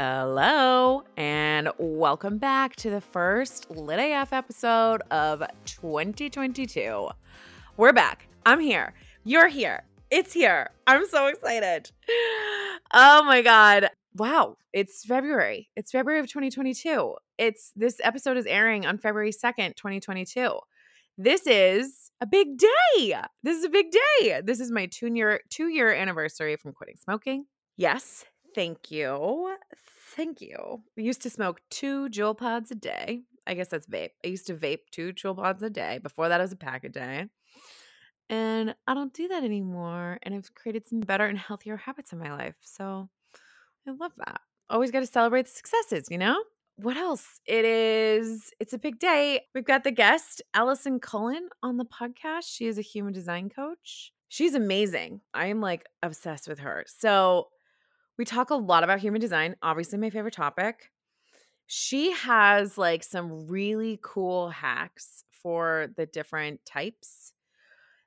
Hello, and welcome back to the first Lit AF episode of 2022. We're back. I'm here. You're here. It's here. I'm so excited. Oh my God. Wow. It's February. It's February of 2022. It's this episode is airing on February 2nd, 2022. This is a big day. This is a big day. This is my two year two year anniversary from quitting smoking. Yes, thank you. Thank you. I used to smoke two Juul pods a day. I guess that's vape. I used to vape two Juul pods a day. Before that, it was a pack a day. And I don't do that anymore. And I've created some better and healthier habits in my life. So I love that. Always got to celebrate the successes, you know? What else? It is, it's a big day. We've got the guest, Allison Cullen, on the podcast. She is a human design coach. She's amazing. I am like obsessed with her. So we talk a lot about human design, obviously, my favorite topic. She has like some really cool hacks for the different types,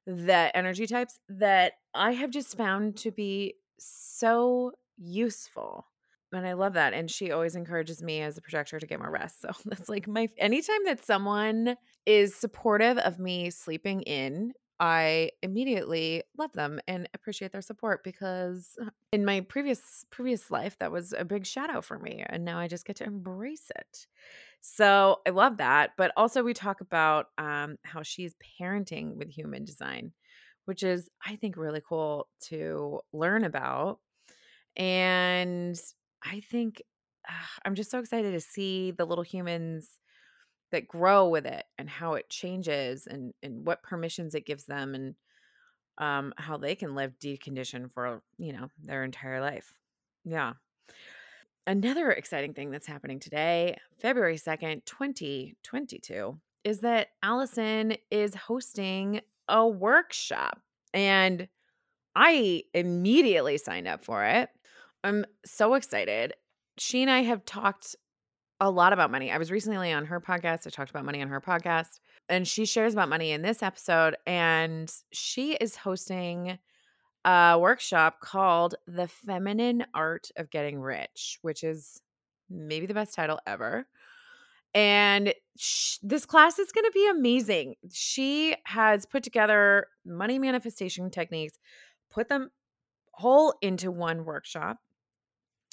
the energy types that I have just found to be so useful. And I love that. And she always encourages me as a projector to get more rest. So that's like my anytime that someone is supportive of me sleeping in I immediately love them and appreciate their support because uh, in my previous previous life that was a big shadow for me and now I just get to embrace it. So I love that, but also we talk about um, how she's parenting with human design, which is I think really cool to learn about. And I think uh, I'm just so excited to see the little humans that grow with it and how it changes and and what permissions it gives them and um how they can live deconditioned for you know their entire life. Yeah. Another exciting thing that's happening today february 2nd 2022 is that allison is hosting a workshop and i immediately signed up for it. I'm so excited. She and i have talked a lot about money. I was recently on her podcast. I talked about money on her podcast, and she shares about money in this episode. And she is hosting a workshop called The Feminine Art of Getting Rich, which is maybe the best title ever. And sh- this class is going to be amazing. She has put together money manifestation techniques, put them whole into one workshop.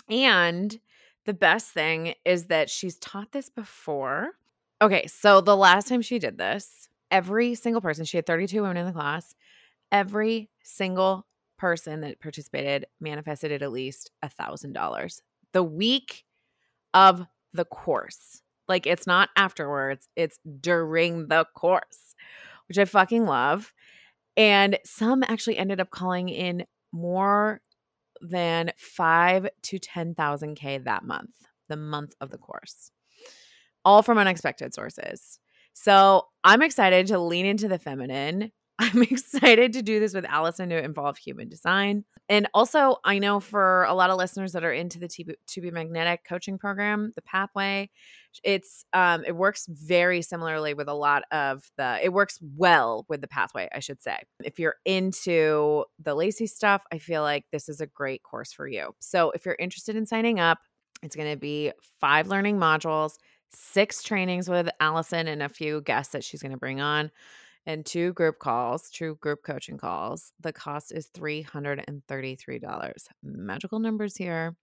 And the best thing is that she's taught this before. Okay, so the last time she did this, every single person, she had 32 women in the class, every single person that participated manifested at least a thousand dollars the week of the course. Like it's not afterwards, it's during the course, which I fucking love. And some actually ended up calling in more than five to 10,000 K that month, the month of the course, all from unexpected sources. So I'm excited to lean into the feminine. I'm excited to do this with Allison to involve human design. And also, I know for a lot of listeners that are into the To Be Magnetic coaching program, the pathway, it's um it works very similarly with a lot of the it works well with the pathway, I should say. If you're into the Lacy stuff, I feel like this is a great course for you. So, if you're interested in signing up, it's going to be five learning modules, six trainings with Allison and a few guests that she's going to bring on and two group calls, two group coaching calls. The cost is $333. Magical numbers here.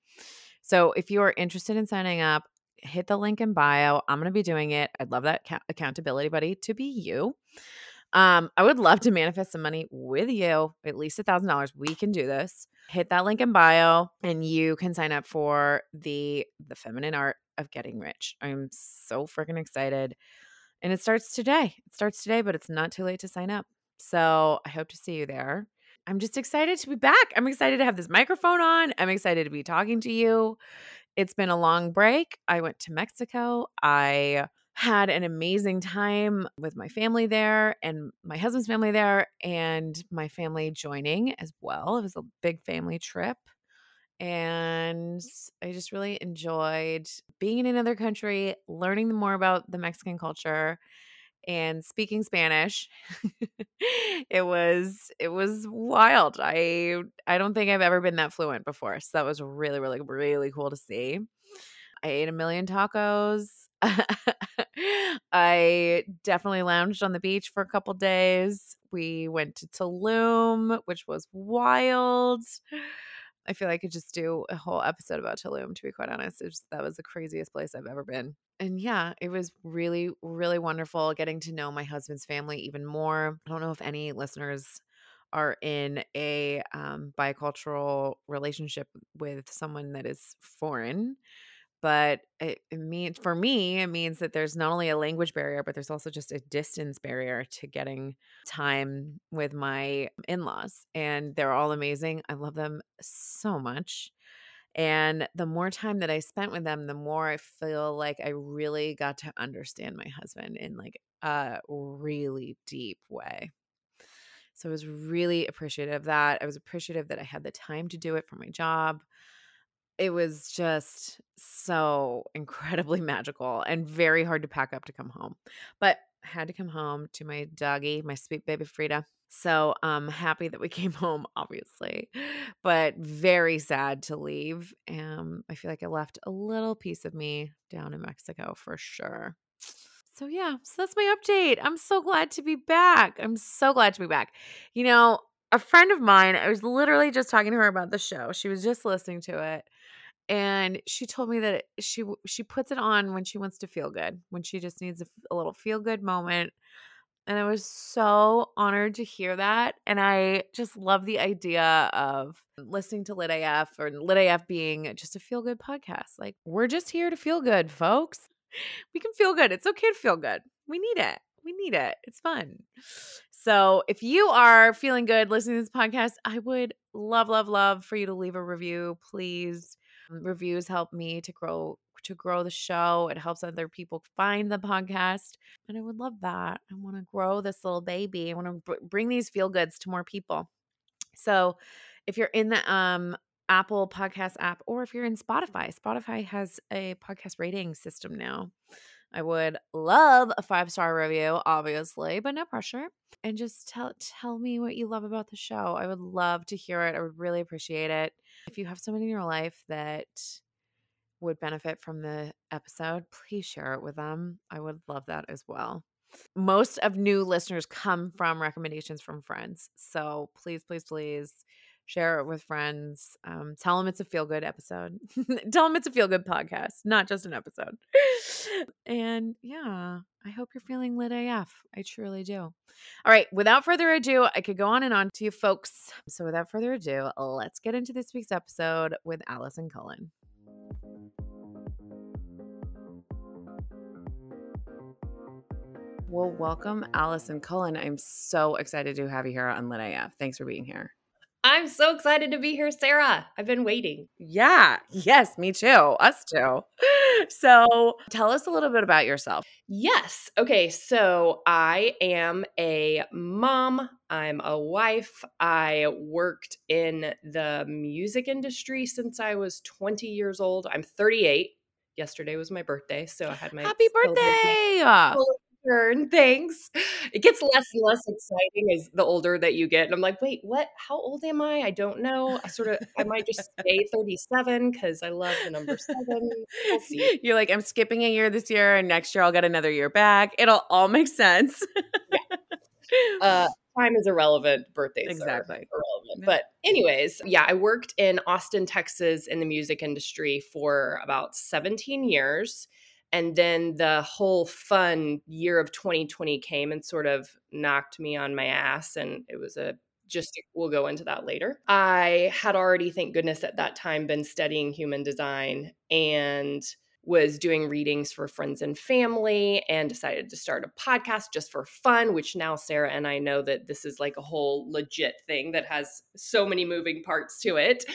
So if you are interested in signing up, hit the link in bio. I'm going to be doing it. I'd love that ca- accountability buddy to be you. Um, I would love to manifest some money with you, at least a thousand dollars. We can do this. Hit that link in bio, and you can sign up for the the feminine art of getting rich. I'm so freaking excited. And it starts today. It starts today, but it's not too late to sign up. So I hope to see you there. I'm just excited to be back. I'm excited to have this microphone on. I'm excited to be talking to you. It's been a long break. I went to Mexico. I had an amazing time with my family there and my husband's family there and my family joining as well. It was a big family trip. And I just really enjoyed being in another country, learning more about the Mexican culture and speaking Spanish. it was it was wild. I I don't think I've ever been that fluent before. So that was really really really cool to see. I ate a million tacos. I definitely lounged on the beach for a couple days. We went to Tulum, which was wild. I feel like I could just do a whole episode about Tulum, to be quite honest. Was, that was the craziest place I've ever been. And yeah, it was really, really wonderful getting to know my husband's family even more. I don't know if any listeners are in a um, bicultural relationship with someone that is foreign but it, it means for me it means that there's not only a language barrier but there's also just a distance barrier to getting time with my in-laws and they're all amazing i love them so much and the more time that i spent with them the more i feel like i really got to understand my husband in like a really deep way so I was really appreciative of that. I was appreciative that I had the time to do it for my job. It was just so incredibly magical and very hard to pack up to come home. But I had to come home to my doggy, my sweet baby Frida. So I'm happy that we came home, obviously, but very sad to leave. Um, I feel like I left a little piece of me down in Mexico for sure. So yeah, so that's my update. I'm so glad to be back. I'm so glad to be back. You know, a friend of mine, I was literally just talking to her about the show. She was just listening to it and she told me that she she puts it on when she wants to feel good, when she just needs a, a little feel good moment. And I was so honored to hear that. And I just love the idea of listening to Lit AF or Lit AF being just a feel good podcast. Like, we're just here to feel good, folks we can feel good. It's okay to feel good. We need it. We need it. It's fun. So, if you are feeling good listening to this podcast, I would love, love, love for you to leave a review, please. Reviews help me to grow to grow the show. It helps other people find the podcast, and I would love that. I want to grow this little baby. I want to bring these feel goods to more people. So, if you're in the um Apple Podcast app or if you're in Spotify. Spotify has a podcast rating system now. I would love a five star review, obviously, but no pressure. And just tell tell me what you love about the show. I would love to hear it. I would really appreciate it. If you have someone in your life that would benefit from the episode, please share it with them. I would love that as well. Most of new listeners come from recommendations from friends. So please, please, please share it with friends. Um, tell them it's a feel good episode. tell them it's a feel good podcast, not just an episode. and yeah, I hope you're feeling lit AF. I truly do. All right, without further ado, I could go on and on to you folks. So without further ado, let's get into this week's episode with Allison Cullen. Well, welcome, Allison Cullen. I'm so excited to have you here on Lit AF. Thanks for being here. I'm so excited to be here, Sarah. I've been waiting. Yeah. Yes, me too. Us too. So tell us a little bit about yourself. Yes. Okay. So I am a mom. I'm a wife. I worked in the music industry since I was 20 years old. I'm 38 yesterday was my birthday so i had my happy birthday turn. Thanks. It gets less and less exciting as the older that you get. And I'm like, wait, what? How old am I? I don't know. I sort of, I might just stay 37 because I love the number seven. We'll You're like, I'm skipping a year this year, and next year I'll get another year back. It'll all make sense. yeah. Uh, time is irrelevant. Birthdays exactly irrelevant. But anyways, yeah, I worked in Austin, Texas, in the music industry for about 17 years and then the whole fun year of 2020 came and sort of knocked me on my ass and it was a just mm. we'll go into that later. I had already thank goodness at that time been studying human design and was doing readings for friends and family and decided to start a podcast just for fun, which now Sarah and I know that this is like a whole legit thing that has so many moving parts to it.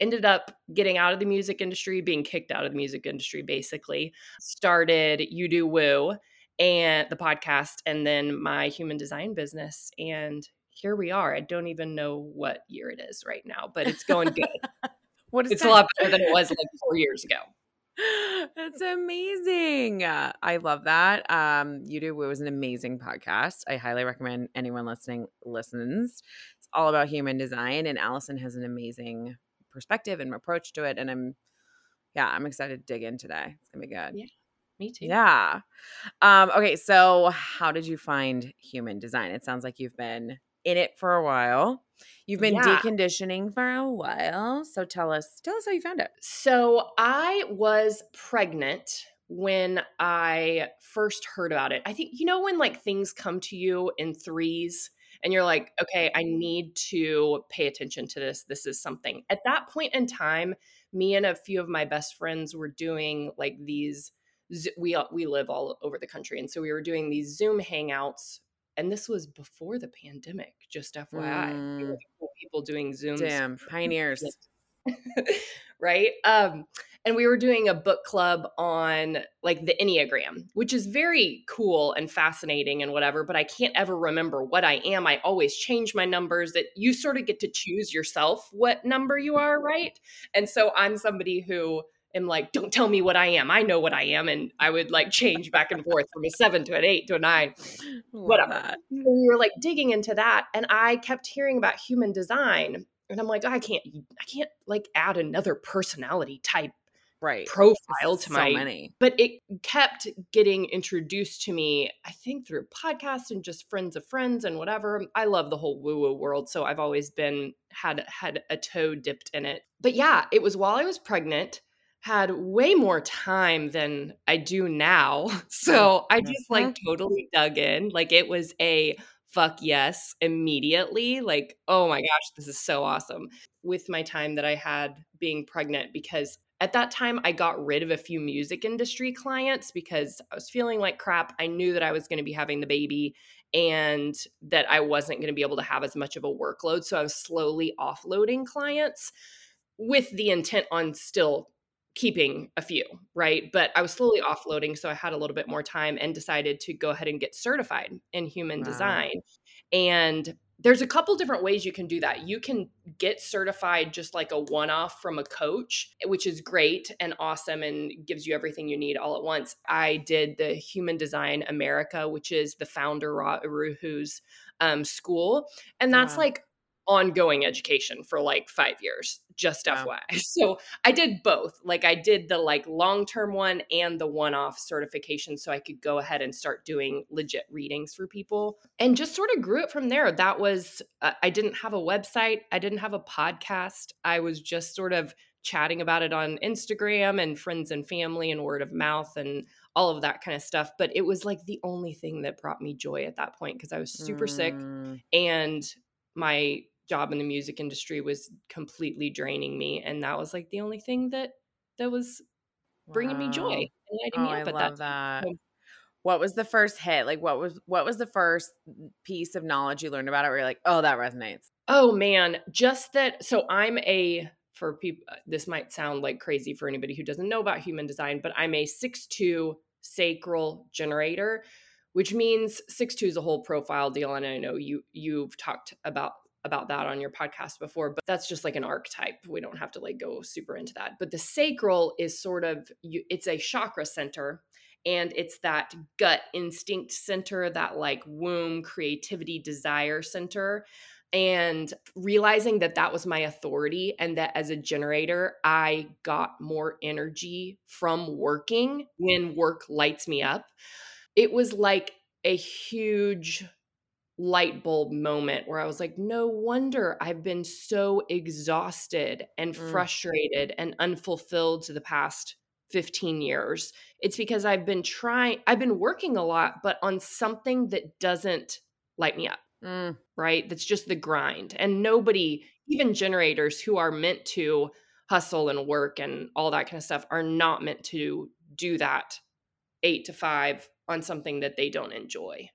Ended up getting out of the music industry, being kicked out of the music industry basically. Started You Do Woo and the podcast and then my human design business and here we are. I don't even know what year it is right now, but it's going good. what is it's that? a lot better than it was like 4 years ago. That's amazing. Uh, I love that. Um, you do. It was an amazing podcast. I highly recommend anyone listening listens. It's all about human design, and Allison has an amazing perspective and approach to it. And I'm Yeah, I'm excited to dig in today. It's gonna be good. Yeah, me too. Yeah. Um, okay, so how did you find human design? It sounds like you've been in it for a while. You've been Yeah. deconditioning for a while. So tell us, tell us how you found it. So I was pregnant when I first heard about it. I think you know when like things come to you in threes and you're like, okay, I need to pay attention to this. This is something. At that point in time, me and a few of my best friends were doing like these we we live all over the country and so we were doing these Zoom hangouts and this was before the pandemic, just FYI. Mm. people doing Zooms Damn, pioneers. right? Um, and we were doing a book club on like the Enneagram, which is very cool and fascinating and whatever, but I can't ever remember what I am. I always change my numbers that you sort of get to choose yourself what number you are, right? And so I'm somebody who am like, don't tell me what I am. I know what I am. And I would like change back and forth from a seven to an eight to a nine whatever. that. and we were like digging into that and i kept hearing about human design and i'm like oh, i can't i can't like add another personality type Right. profile to so my many. but it kept getting introduced to me i think through podcasts and just friends of friends and whatever i love the whole woo woo world so i've always been had had a toe dipped in it but yeah it was while i was pregnant had way more time than i do now so i just like mm-hmm. totally dug in like it was a fuck yes immediately like oh my gosh this is so awesome with my time that i had being pregnant because at that time i got rid of a few music industry clients because i was feeling like crap i knew that i was going to be having the baby and that i wasn't going to be able to have as much of a workload so i was slowly offloading clients with the intent on still keeping a few right but i was slowly offloading so i had a little bit more time and decided to go ahead and get certified in human Wow. design and there's a couple different ways you can do that. You can get certified just like a one off from a coach, which is great and awesome and gives you everything you need all at once. I did the Human Design America, which is the founder, Ra Uru Hu's um, school. And that's Wow. like ongoing education for like five years, just Wow. FYI. So I did both. Like I did the like long term one and the one off certification so I could go ahead and start doing legit readings for people and just sort of grew it from there. That was, uh, I didn't have a website, I didn't have a podcast. I was just sort of chatting about it on Instagram and friends and family and word of mouth and all of that kind of stuff. But it was like the only thing that brought me joy at that point because I was super sick Mm, and my job in the music industry was completely draining me and that was like the only thing that that was bringing me joy wow. and lighting Oh, me I up at love that that. What was the first hit? Like what was what was the first piece of knowledge you learned about it where you're like, oh, that resonates? oh man just that so i'm a for people uh, this might sound like crazy for anybody who doesn't know about human design but i'm a 6-2 sacral generator which means 6-2 is a whole profile deal and i know you you've talked about about that on your podcast before but that's just like an archetype. We don't have to like go super into that. But the sacral is sort of it's a chakra center and it's that gut instinct center that like womb creativity desire center. And realizing that that was my authority and that as a generator i got more energy from working when work lights me up it was like a huge light bulb moment where i was like no wonder i've been so exhausted and Mm. frustrated and unfulfilled to the past 15 years it's because i've been trying i've been working a lot but on something that doesn't light me up Mm, right? That's just the grind. And nobody, even generators who are meant to hustle and work and all that kind of stuff, are not meant to do that eight to five on something that they don't enjoy.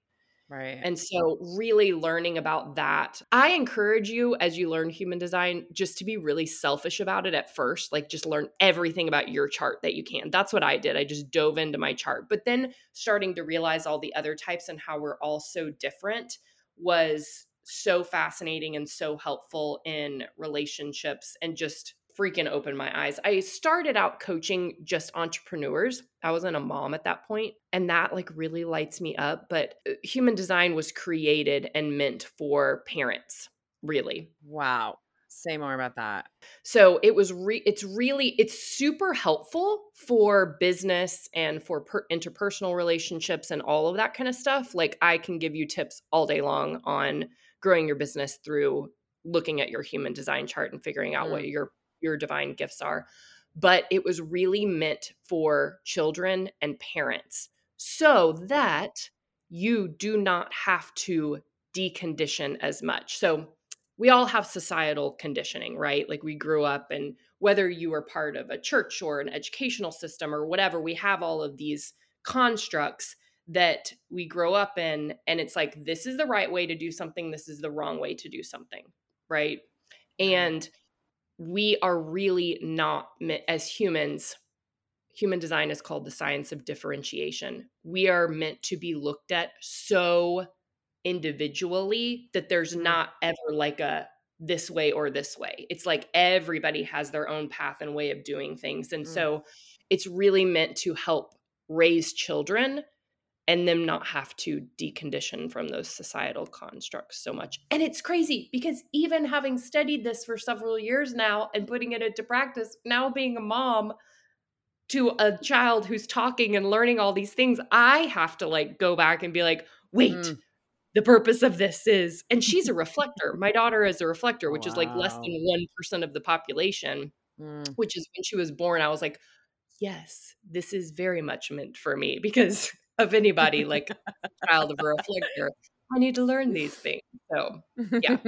Right. And so, really learning about that, I encourage you as you learn human design just to be really selfish about it at first. Like, just learn everything about your chart that you can. That's what I did. I just dove into my chart. But then, starting to realize all the other types and how we're all so different was so fascinating and so helpful in relationships and just freaking opened my eyes. I started out coaching just entrepreneurs. I wasn't a mom at that point, and that like really lights me up, but uh, human design was created and meant for parents, really. wow. Say more about that. So it was re- it's really it's super helpful for business and for per- interpersonal relationships and all of that kind of stuff. Like I can give you tips all day long on growing your business through looking at your human design chart and figuring out mm. what your your divine gifts are. But it was really meant for children and parents so that you do not have to decondition as much. So we all have societal conditioning, right? Like we grew up and whether you are part of a church or an educational system or whatever, we have all of these constructs that we grow up in and it's like this is the right way to do something, this is the wrong way to do something, right? And we are really not as humans human design is called the science of differentiation. We are meant to be looked at so individually that there's mm-hmm. not ever like a this way or this way. It's like everybody has their own path and way of doing things. And mm. so it's really meant to help raise children and them not have to decondition from those societal constructs so much. And it's crazy because even having studied this for several years now and putting it into practice, now being a mom, to a child who's talking and learning all these things, I have to like go back and be like, wait, mm. the purpose of this is, and she's a reflector. My daughter is a reflector, which wow. is like less than 1% of the population, mm. which is when she was born. I was like, yes, this is very much meant for me because of anybody like child of a reflector. I need to learn these things. So, yeah.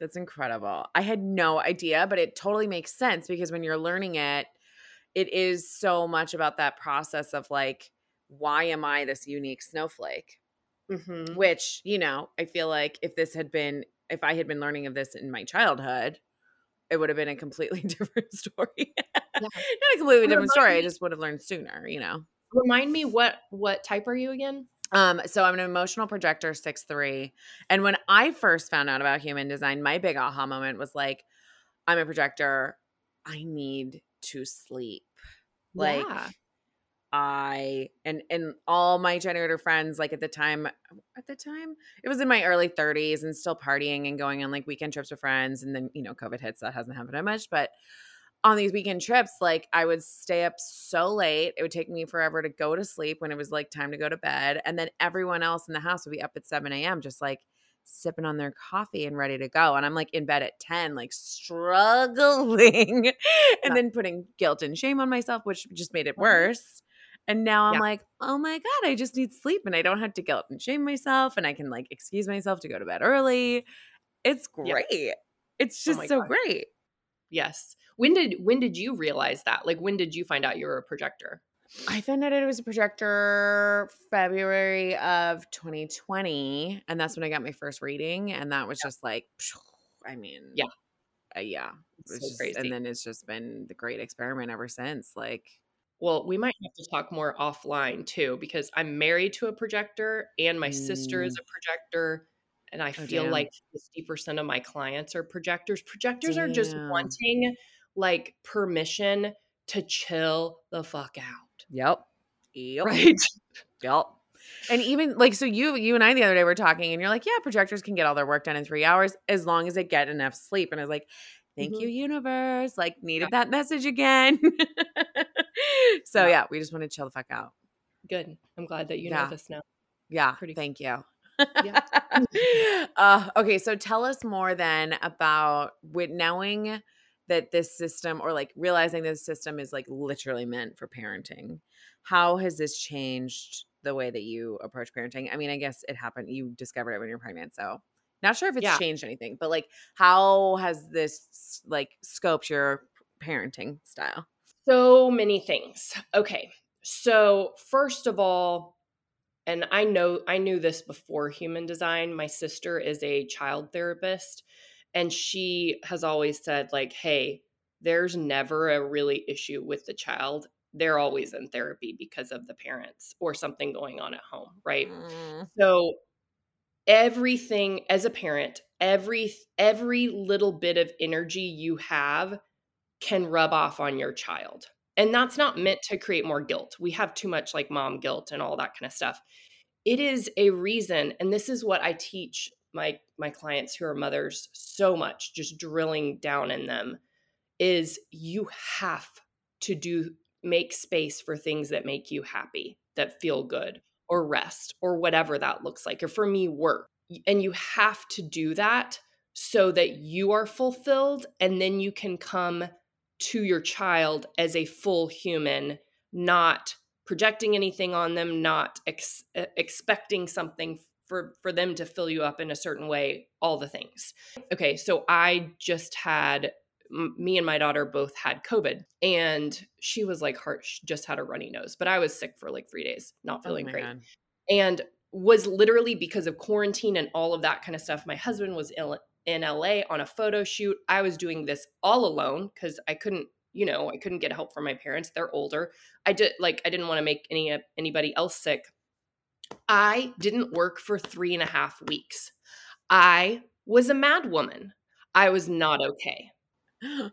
That's incredible. I had no idea, but it totally makes sense because when you're learning it, it is so much about that process of like, why am I this unique snowflake? Mm-hmm. Which, you know, I feel like if this had been, if I had been learning of this in my childhood, it would have been a completely different story. yeah. Not a completely different story. I just would have learned sooner, you know. Remind me what what type are you again? Um, so I'm an emotional projector, six three. And when I first found out about human design, my big aha moment was like, I'm a projector. I need to sleep. Like yeah. I and and all my generator friends, like at the time, at the time, it was in my early 30s and still partying and going on like weekend trips with friends. And then, you know, COVID hits, that hasn't happened that much. But on these weekend trips, like I would stay up so late. It would take me forever to go to sleep when it was like time to go to bed. And then everyone else in the house would be up at 7 a.m., just like sipping on their coffee and ready to go. And I'm like in bed at 10, like struggling and yeah. then putting guilt and shame on myself, which just made it mm-hmm. worse. And now I'm yeah. like, oh my God, I just need sleep and I don't have to guilt and shame myself and I can like excuse myself to go to bed early. It's great. Yeah. It's oh just oh so God. great. Yes. When did when did you realize that? Like when did you find out you were a projector? I found out it was a projector February of 2020, and that's when I got my first reading, and that was yeah. just like, I mean, yeah, uh, yeah, so just, and then it's just been the great experiment ever since. Like, well, we might have to talk more offline too, because I'm married to a projector, and my mm. sister is mm. a projector, and I oh, feel damn. like 50% of my clients are projectors. Projectors damn. are just wanting like permission to chill the fuck out. Yep. Yep. Right. Yep. And even like so you you and I the other day were talking and you're like, yeah, projectors can get all their work done in 3 hours as long as they get enough sleep. And I was like, thank mm-hmm. you universe. Like needed that message again. so yeah. yeah. we just want to chill the fuck out. Good. I'm glad that you yeah. know this now. Yeah. Pretty thank you. yeah. uh, okay, so tell us more then about with knowing that this system or like realizing this system is like literally meant for parenting how has this changed the way that you approach parenting? I mean i guess it happened you discovered it when you're pregnant so not sure if it's yeah. changed anything but like how has this like scoped your parenting style? So many things. Okay so first of all and i know i knew this before human design my sister is a child therapist and she has always said like hey there's never a really issue with the child. They're always in therapy because of the parents or something going on at home right? Mm. so everything as a parent every every little bit of energy you have can rub off on your child and that's not meant to create more guilt. We have too much like mom guilt and all that kind of stuff. It is a reason and this is what i teach my my clients who are mothers so much just drilling down in them is you have to do make space for things that make you happy that feel good or rest or whatever that looks like. Or for me work. And you have to do that so that you are fulfilled and then you can come to your child as a full human not projecting anything on them not ex- expecting something for for them to fill you up in a certain way all the things okay so i just had me and my daughter both had covid and she was like heart just had a runny nose but i was sick for like 3 days not oh feeling oh great God. and was literally because of quarantine and all of that kind of stuff my husband was ill in LA on a photo shoot. I was doing this all alone because I couldn't, you know, I couldn't get help from my parents. They're older. I did like I didn't want to make any uh, anybody else sick. I didn't work for three and a half weeks. I was a mad woman. I was not okay.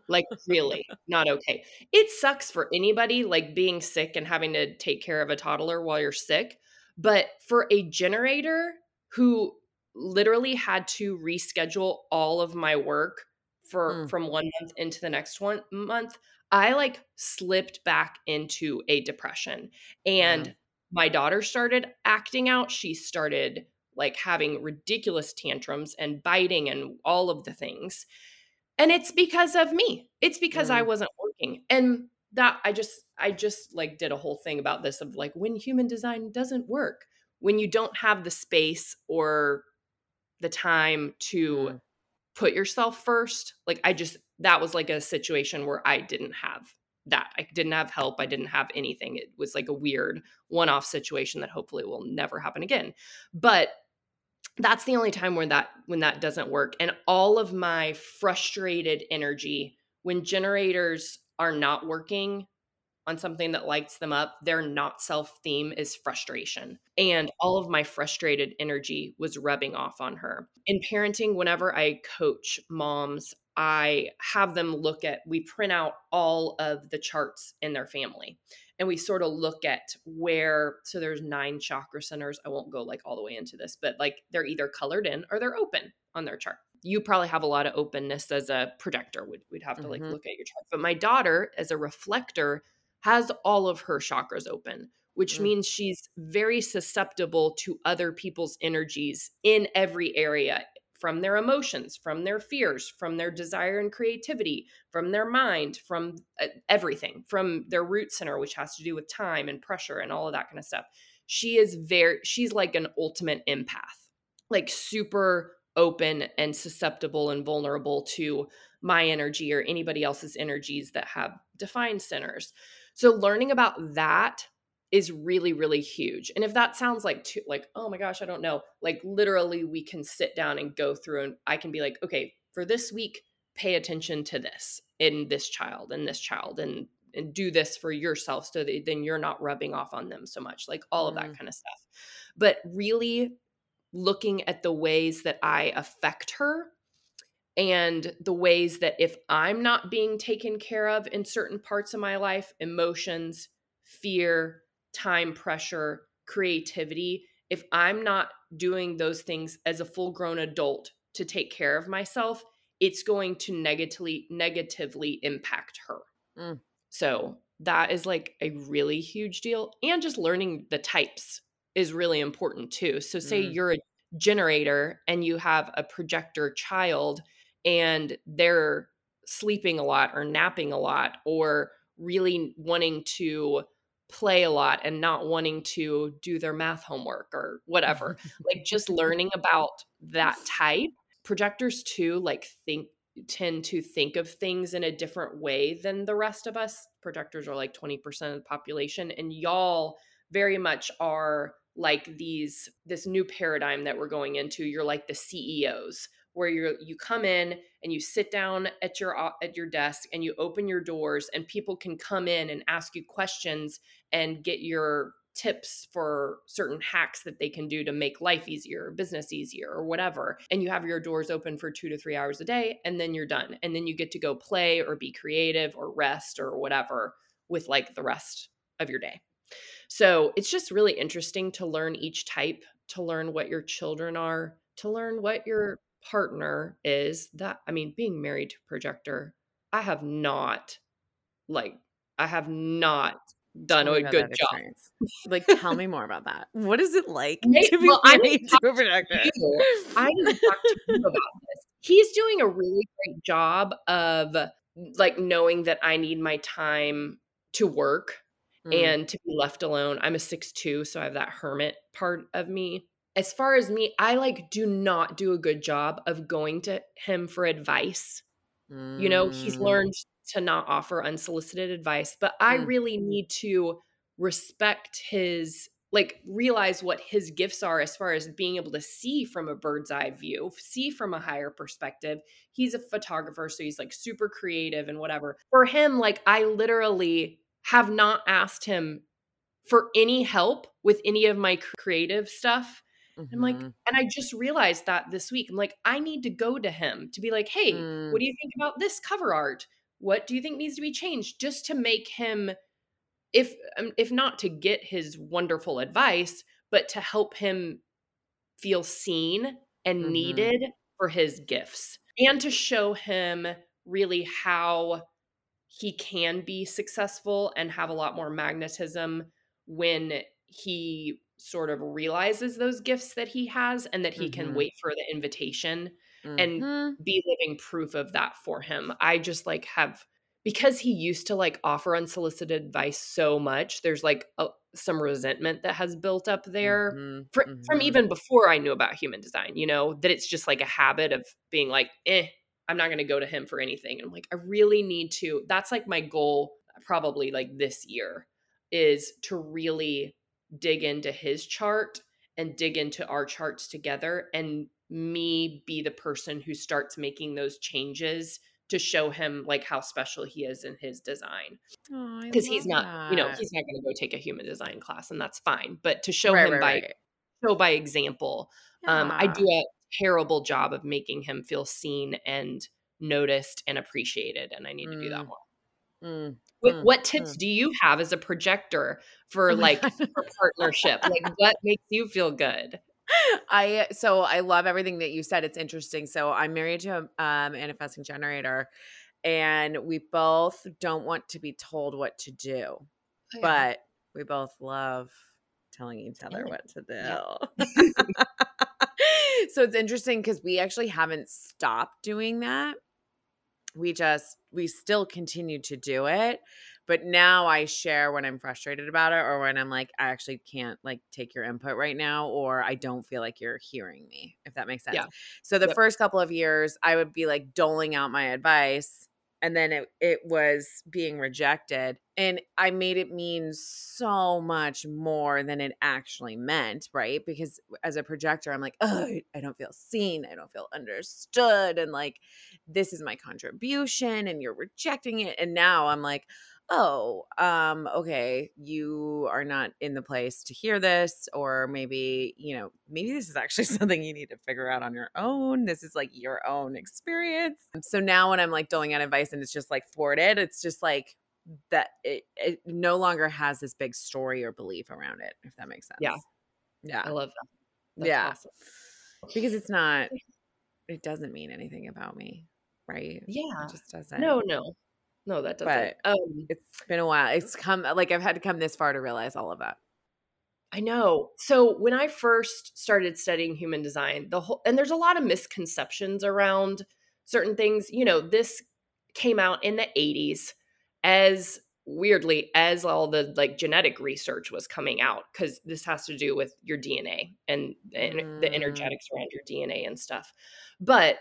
Like really not okay. It sucks for anybody like being sick and having to take care of a toddler while you're sick, but for a generator who literally had to reschedule all of my work for mm. from one month into the next one month i like slipped back into a depression and mm. My daughter started acting out she started like having ridiculous tantrums and biting and all of the things and it's because of me it's because mm. i wasn't working and that i just i just like did a whole thing about this of like when human design doesn't work when you don't have the space or the time to mm. put yourself first. Like I just that was like a situation where I didn't have that. I didn't have help. I didn't have anything. It was like a weird one-off situation that hopefully will never happen again. But that's the only time when that when that doesn't work and all of my frustrated energy when generators are not working on something that lights them up, their not self theme is frustration. And all of my frustrated energy was rubbing off on her. In parenting, whenever I coach moms, I have them look at, we print out all of the charts in their family and we sort of look at where, so there's nine chakra centers. I won't go like all the way into this, but like they're either colored in or they're open on their chart you probably have a lot of openness as a projector. We'd, we'd have to like mm-hmm. look at your chart. But my daughter, as a reflector, has all of her chakras open, which mm. means she's very susceptible to other people's energies in every area from their emotions, from their fears, from their desire and creativity, from their mind, from uh, everything, from their root center, which has to do with time and pressure and all of that kind of stuff. She is very, she's like an ultimate empath, like super open and susceptible and vulnerable to my energy or anybody else's energies that have defined centers. So learning about that is really really huge. And if that sounds like too like oh my gosh, I don't know, like literally we can sit down and go through and I can be like, okay, for this week pay attention to this in this child and this child and and do this for yourself so that then you're not rubbing off on them so much like all of that mm. kind of stuff but really looking at the ways that i affect her and the ways that if I'm not being taken care of in certain parts of my life, emotions, fear, time pressure, creativity, if I'm not doing those things as a full grown adult to take care of myself, it's going to negatively negatively impact her. Mm. So that is like a really huge deal. And just learning the types is really important too. So say mm. you're a generator and you have a projector child and they're sleeping a lot or napping a lot or really wanting to play a lot and not wanting to do their math homework or whatever. Like just learning about that type. Projectors too like think tend to think of things in a different way than the rest of us. Projectors are like 20% of the population and y'all very much are like these this new paradigm that we're going into. You're like the CEOs where you you come in and you sit down at your at your desk and you open your doors and people can come in and ask you questions and get your tips for certain hacks that they can do to make life easier, business easier, or whatever. And you have your doors open for two to three hours a day, and then you're done. And then you get to go play or be creative or rest or whatever with like the rest of your day. So it's just really interesting to learn each type, to learn what your children are, to learn what your partner is. That I mean, being married to projector, I have not like I have not done a good job. Experience. Like, tell me more about that. What is it like Maybe, to be well, married to a? I to talk to you about this. He's doing a really great job of like knowing that I need my time to work mm. and to be left alone. I'm a six two, so I have that hermit part of me. As far as me, I like do not do a good job of going to him for advice. Mm. You know, he's mm. learned to not offer unsolicited advice, but I mm. really need to respect his like realize what his gifts are as far as being able to see from a bird's eye view, see from a higher perspective. He's a photographer, so he's like super creative and whatever. For him, like I literally have not asked him for any help with any of my creative stuff. Mm-hmm. I'm like, mm-hmm. and I just realized that this week. I'm like, I need to go to him to be like, hey, mm. what do you think about this cover art? What do you think needs to be changed? Just to make him, if um, if not to get his wonderful advice, but to help him feel seen and mm-hmm. needed for his gifts, and to show him really how he can be successful and have a lot more magnetism when he sort of realizes those gifts that he has and that he mm-hmm. can wait for the invitation mm-hmm. and be living proof of that for him. I just like have because he used to like offer unsolicited advice so much there's like a, some resentment that has built up there mm-hmm. For, from mm-hmm. even before i knew about human design you know that it's just like a habit of being like eh I'm not going to go to him for anything. And I'm like, I really need to. That's like my goal, probably like this year, is to really dig into his chart and dig into our charts together and me be the person who starts making those changes to show him like how special he is in his design because oh, he's not that. you know he's not going to go take a human design class and that's fine but to show right, him right, by right. show by example yeah. um, i do a terrible job of making him feel seen and noticed and appreciated. And I need to do that mm. more. Mm, what, mm, what, tips mm. do you have as a projector for oh like for partnership? like what makes you feel good? I so I love everything that you said. It's interesting. So I'm married to a um, manifesting generator, and we both don't want to be told what to do, oh, yeah. but we both love telling each other what to do. Yeah. so it's interesting because we actually haven't stopped doing that. We just, we still continue to do it. But now I share when I'm frustrated about it or when I'm like, I actually can't like take your input right now, or I don't feel like you're hearing me, if that makes sense. Yeah. So the yep. first couple of years, I would be like doling out my advice and then it it was being rejected and i made it mean so much more than it actually meant right because as a projector i'm like oh i don't feel seen i don't feel understood and like this is my contribution and you're rejecting it and now i'm like oh, um, okay, you are not in the place to hear this, or maybe, you know, maybe this is actually something you need to figure out on your own. This is like your own experience. So now when I'm like doling out advice and it's just like thwarted, it's just like that it, it no longer has this big story or belief around it, if that makes sense. Yeah. Yeah. I love that. That's yeah. Awesome. Because it's not, it doesn't mean anything about me, right? Yeah. It just doesn't. No, no. No, that doesn't. But um, it's been a while. It's come like I've had to come this far to realize all of that. I know. So when I first started studying human design, the whole and there's a lot of misconceptions around certain things. You know, this came out in the 80s as weirdly as all the like genetic research was coming out because this has to do with your DNA and, and mm. the energetics around your DNA and stuff. But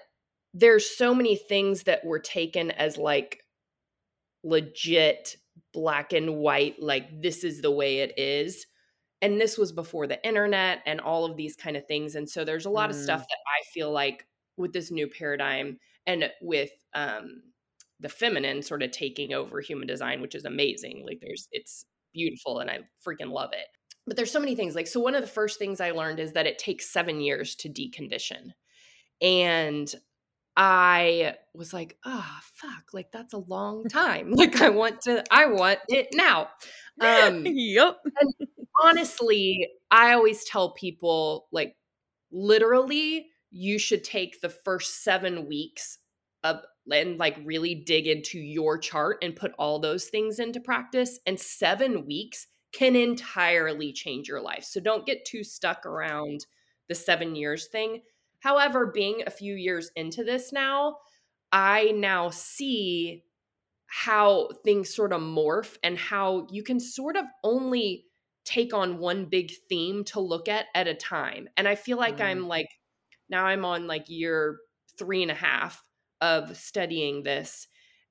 there's so many things that were taken as like legit black and white like this is the way it is. And this was before the internet and all of these kind of things and so there's a lot mm. of stuff that i feel like with this new paradigm and with um the feminine sort of taking over human design which is amazing like there's it's beautiful and i freaking love it. But there's so many things like so one of the first things i learned is that it takes 7 years to decondition. And I was like, oh fuck, like that's a long time. Like I want to, I want it now. Um, yep. honestly, I always tell people like literally you should take the first seven weeks of and like really dig into your chart and put all those things into practice. And seven weeks can entirely change your life. So don't get too stuck around the seven years thing. However, being a few years into this now, I now see how things sort of morph and how you can sort of only take on one big theme to look at at a time. And I feel like mm. I'm like, now I'm on like year three and a half of studying this.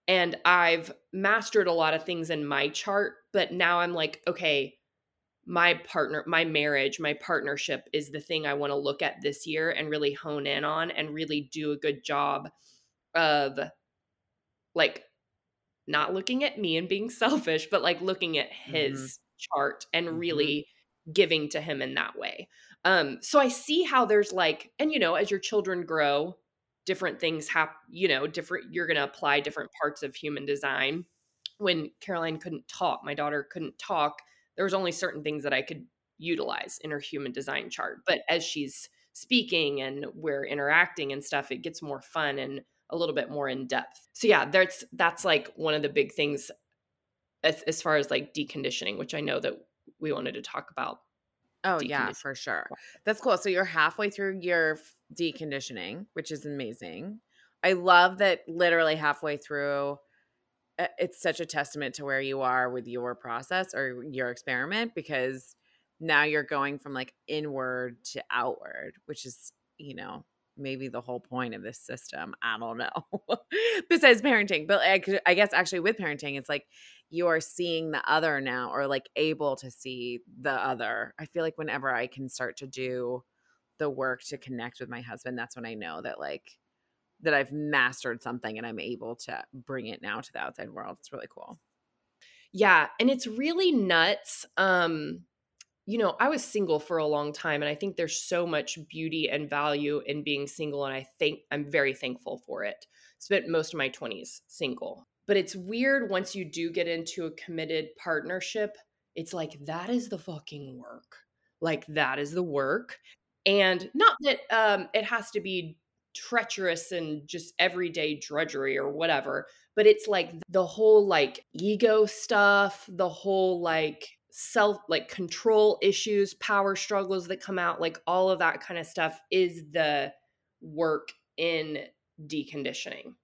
And I've mastered a lot of things in my chart, but now I'm like, okay, my partner, my marriage, my partnership is the thing I want to look at this year and really hone in on and really do a good job of like not looking at me and being selfish, but like looking at mm-hmm. his mm-hmm. chart and mm-hmm. really giving to him in that way. Um, so I see how there's like, and you know, as your children grow, different things have, you know, different, you're going to apply different parts of human design. When Caroline couldn't talk, my daughter couldn't talk, there was only certain things that I could utilize in her human design chart. But as she's speaking and we're interacting and stuff, it gets more fun and a little bit more in depth. So yeah, that's that's like one of the big things as, as far as like deconditioning, which I know that we wanted to talk about. Oh yeah, for sure. That's cool. So you're halfway through your deconditioning, which is amazing. I love that literally halfway through it's such a testament to where you are with your process or your experiment because now you're going from like inward to outward, which is, you know, maybe the whole point of this system. I don't know. Besides parenting, but I, I guess actually with parenting, it's like you are seeing the other now or like able to see the other. I feel like whenever I can start to do the work to connect with my husband, that's when I know that like that I've mastered something and I'm able to bring it now to the outside world. It's really cool. Yeah, and it's really nuts um you know, I was single for a long time and I think there's so much beauty and value in being single and I think I'm very thankful for it. Spent most of my 20s single. But it's weird once you do get into a committed partnership, it's like that is the fucking work. Like that is the work. And not that um it has to be treacherous and just everyday drudgery or whatever, but it's like the whole like ego stuff, the whole like self like control issues, power struggles that come out, like all of that kind of stuff is the work in deconditioning.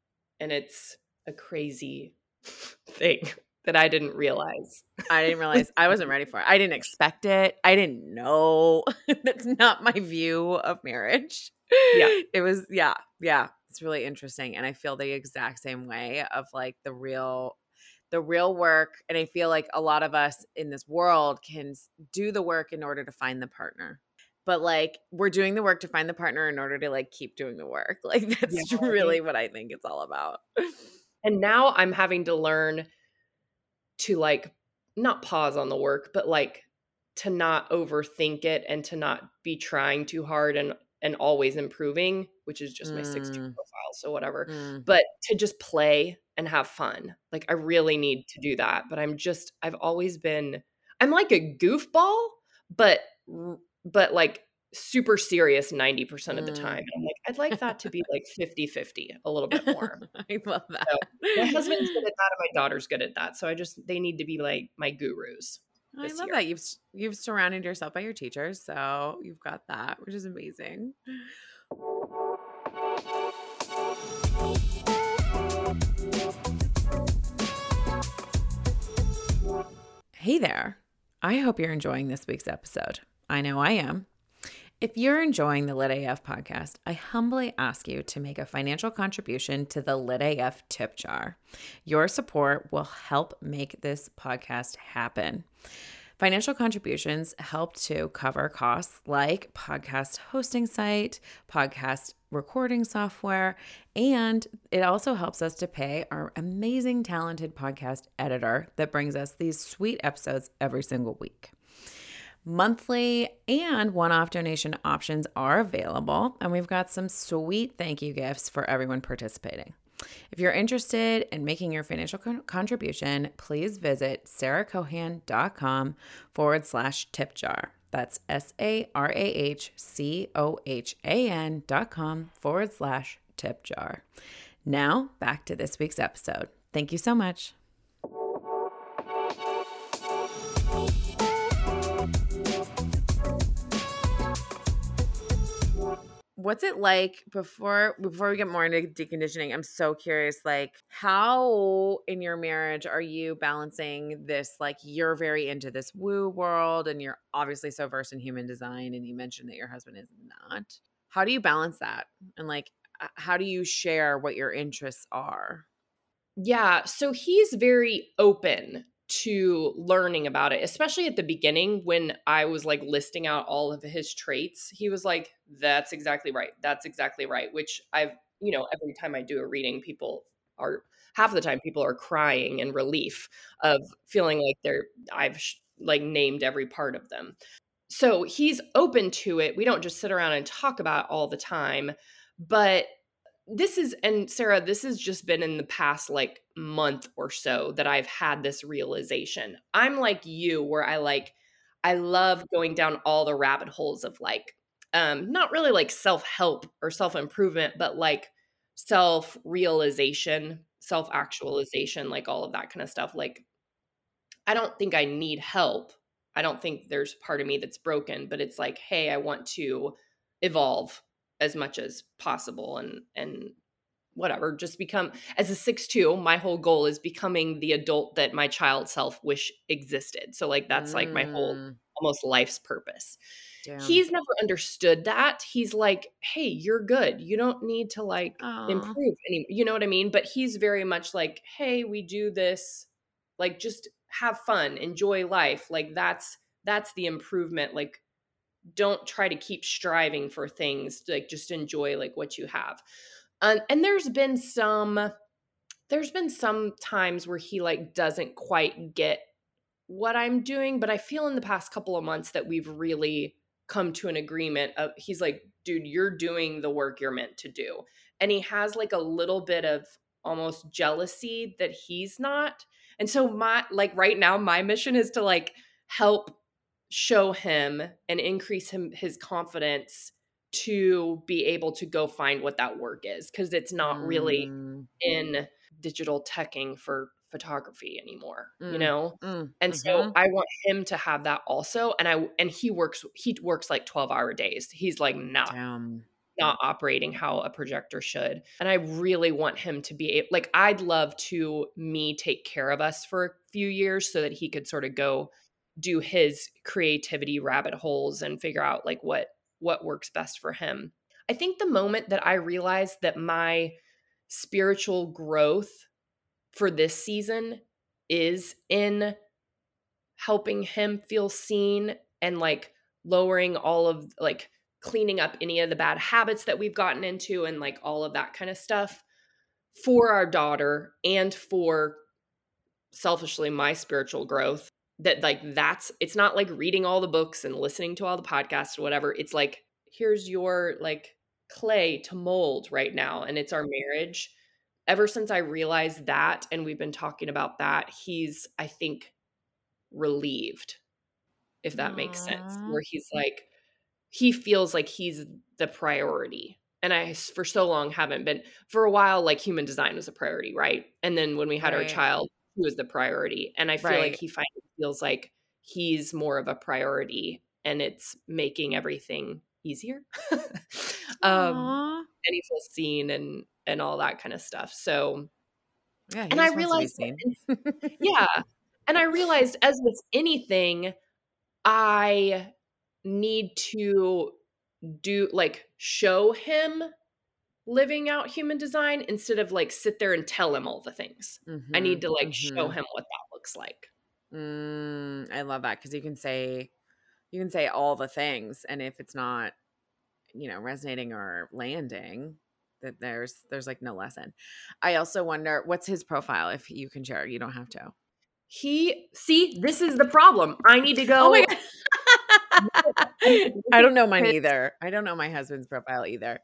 And it's a crazy thing that I didn't realize. I didn't realize I wasn't ready for it. I didn't expect it. I didn't know. That's not my view of marriage. Yeah. It was yeah, yeah. It's really interesting and I feel the exact same way of like the real the real work and i feel like a lot of us in this world can do the work in order to find the partner but like we're doing the work to find the partner in order to like keep doing the work like that's yeah, really what i think it's all about and now i'm having to learn to like not pause on the work but like to not overthink it and to not be trying too hard and and always improving which is just my mm. 60 profile so whatever mm. but to just play and have fun. Like I really need to do that, but I'm just I've always been I'm like a goofball, but but like super serious 90% of the time. Mm. I'm like I'd like that to be like 50-50, a little bit more. I love that. So my husband's good at that and my daughter's good at that. So I just they need to be like my gurus. I love year. that you've you've surrounded yourself by your teachers, so you've got that, which is amazing. Hey there. I hope you're enjoying this week's episode. I know I am. If you're enjoying the Lit AF podcast, I humbly ask you to make a financial contribution to the Lit AF tip jar. Your support will help make this podcast happen. Financial contributions help to cover costs like podcast hosting site, podcast recording software, and it also helps us to pay our amazing, talented podcast editor that brings us these sweet episodes every single week. Monthly and one off donation options are available, and we've got some sweet thank you gifts for everyone participating. If you're interested in making your financial con- contribution, please visit sarahcohan.com forward slash tip jar. That's S A R A H C O H A N dot com forward slash tip jar. Now, back to this week's episode. Thank you so much. What's it like before before we get more into deconditioning? I'm so curious like how in your marriage are you balancing this like you're very into this woo world and you're obviously so versed in human design and you mentioned that your husband is not. How do you balance that? And like how do you share what your interests are? Yeah, so he's very open to learning about it, especially at the beginning when I was like listing out all of his traits. He was like, That's exactly right. That's exactly right. Which I've, you know, every time I do a reading, people are half the time people are crying in relief of feeling like they're, I've like named every part of them. So he's open to it. We don't just sit around and talk about all the time, but this is and Sarah, this has just been in the past like month or so that I've had this realization. I'm like you where I like I love going down all the rabbit holes of like um not really like self-help or self-improvement, but like self-realization, self-actualization, like all of that kind of stuff. Like I don't think I need help. I don't think there's part of me that's broken, but it's like, hey, I want to evolve as much as possible and and whatever just become as a 6-2 my whole goal is becoming the adult that my child self wish existed so like that's mm. like my whole mm. almost life's purpose Damn. he's never understood that he's like hey you're good you don't need to like Aww. improve any you know what i mean but he's very much like hey we do this like just have fun enjoy life like that's that's the improvement like don't try to keep striving for things like just enjoy like what you have. Um, and there's been some there's been some times where he like doesn't quite get what i'm doing but i feel in the past couple of months that we've really come to an agreement of he's like dude you're doing the work you're meant to do. And he has like a little bit of almost jealousy that he's not. And so my like right now my mission is to like help show him and increase him his confidence to be able to go find what that work is because it's not mm. really in digital teching for photography anymore mm. you know mm. and mm-hmm. so i want him to have that also and i and he works he works like 12 hour days he's like not Damn. not operating how a projector should and i really want him to be like i'd love to me take care of us for a few years so that he could sort of go do his creativity rabbit holes and figure out like what what works best for him. I think the moment that I realized that my spiritual growth for this season is in helping him feel seen and like lowering all of like cleaning up any of the bad habits that we've gotten into and like all of that kind of stuff for our daughter and for selfishly my spiritual growth that like that's it's not like reading all the books and listening to all the podcasts or whatever it's like here's your like clay to mold right now and it's our marriage ever since i realized that and we've been talking about that he's i think relieved if that Aww. makes sense where he's like he feels like he's the priority and i for so long haven't been for a while like human design was a priority right and then when we had right. our child he was the priority and i feel right. like he finally feels like he's more of a priority and it's making everything easier. Um and he feels seen and and all that kind of stuff so yeah and i realized yeah and i realized as with anything i need to do like show him living out human design instead of like sit there and tell him all the things. Mm-hmm, I need to like mm-hmm. show him what that looks like. Mm, I love that because you can say you can say all the things, and if it's not, you know, resonating or landing, that there's there's like no lesson. I also wonder what's his profile if you can share. You don't have to. He see this is the problem. I need to go. Oh I don't know mine either. I don't know my husband's profile either.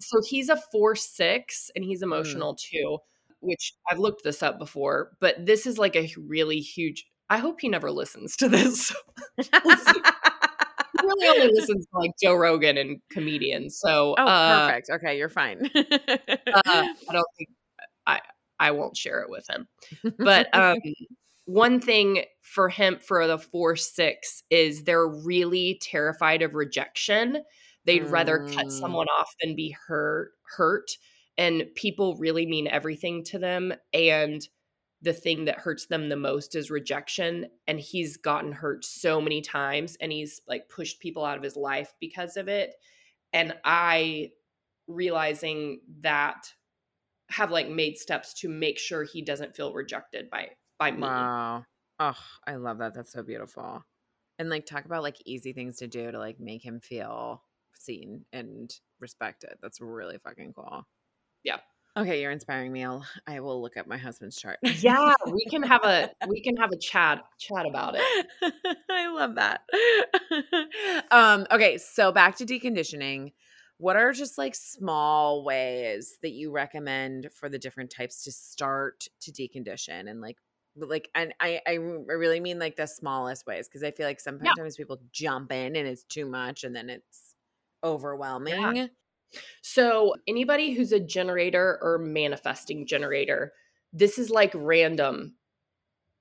So he's a four six and he's mm. emotional mm. too, which I've looked this up before, but this is like a really huge. I hope he never listens to this. really only listen to like Joe Rogan and comedians. So oh, uh, perfect. Okay, you're fine. uh, I don't think I I won't share it with him. But um, one thing for him for the four six is they're really terrified of rejection. They'd mm. rather cut mm. someone off than be hurt hurt. And people really mean everything to them. And the thing that hurts them the most is rejection and he's gotten hurt so many times and he's like pushed people out of his life because of it and i realizing that have like made steps to make sure he doesn't feel rejected by by me wow oh i love that that's so beautiful and like talk about like easy things to do to like make him feel seen and respected that's really fucking cool yeah Okay, you're inspiring me. I'll I will look up my husband's chart. yeah, we can have a we can have a chat chat about it. I love that. um okay, so back to deconditioning. What are just like small ways that you recommend for the different types to start to decondition and like like and I I really mean like the smallest ways because I feel like sometimes yeah. people jump in and it's too much and then it's overwhelming. Yeah. So, anybody who's a generator or manifesting generator, this is like random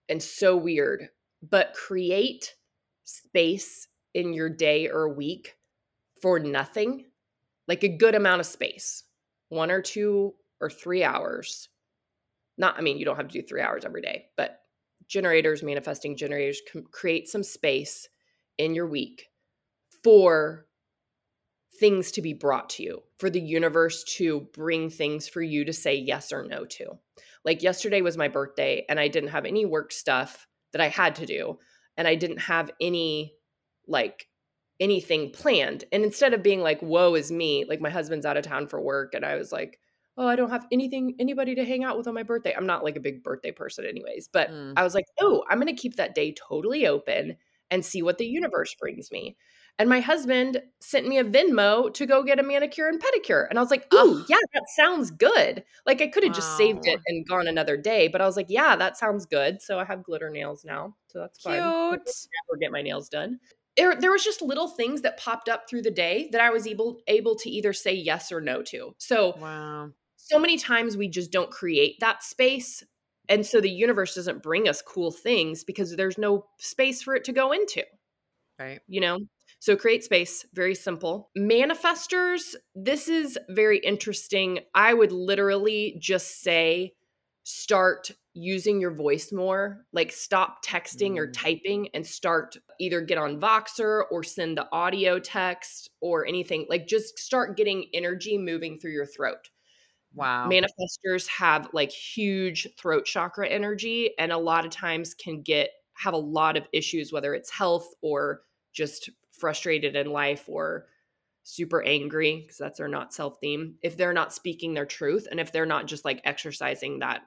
and so weird, but create space in your day or week for nothing, like a good amount of space, one or two or three hours. Not, I mean, you don't have to do three hours every day, but generators, manifesting generators, create some space in your week for things to be brought to you, for the universe to bring things for you to say yes or no to. Like yesterday was my birthday and I didn't have any work stuff that I had to do and I didn't have any like anything planned. And instead of being like, woe is me, like my husband's out of town for work and I was like, oh, I don't have anything, anybody to hang out with on my birthday. I'm not like a big birthday person, anyways. But mm. I was like, oh, I'm going to keep that day totally open and see what the universe brings me. And my husband sent me a Venmo to go get a manicure and pedicure. And I was like, oh, yeah, that sounds good. Like I could have wow. just saved it and gone another day, but I was like, yeah, that sounds good. So I have glitter nails now. So that's Cute. fine. Never get my nails done. There, there was just little things that popped up through the day that I was able able to either say yes or no to. So wow. so many times we just don't create that space. And so the universe doesn't bring us cool things because there's no space for it to go into. Right. You know? So create space, very simple. Manifestors, this is very interesting. I would literally just say start using your voice more. Like stop texting mm. or typing and start either get on Voxer or send the audio text or anything. Like just start getting energy moving through your throat. Wow. Manifestors have like huge throat chakra energy and a lot of times can get have a lot of issues whether it's health or just frustrated in life or super angry because that's their not self theme if they're not speaking their truth and if they're not just like exercising that